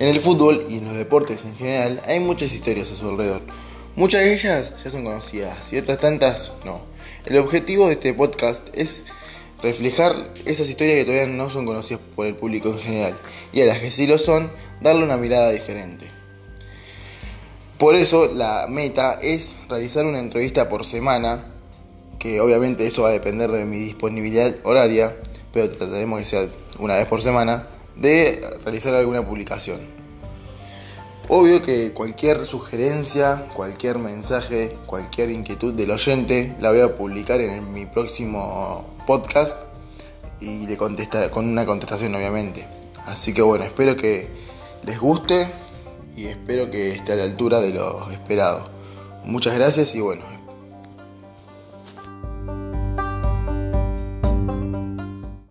En el fútbol y en los deportes en general hay muchas historias a su alrededor. Muchas de ellas ya son conocidas y otras tantas no. El objetivo de este podcast es reflejar esas historias que todavía no son conocidas por el público en general y a las que sí lo son, darle una mirada diferente. Por eso la meta es realizar una entrevista por semana, que obviamente eso va a depender de mi disponibilidad horaria, pero trataremos que sea una vez por semana, de realizar alguna publicación. Obvio que cualquier sugerencia, cualquier mensaje, cualquier inquietud del oyente la voy a publicar en mi próximo podcast y le contestar con una contestación obviamente. Así que bueno, espero que les guste y espero que esté a la altura de lo esperado. Muchas gracias y bueno,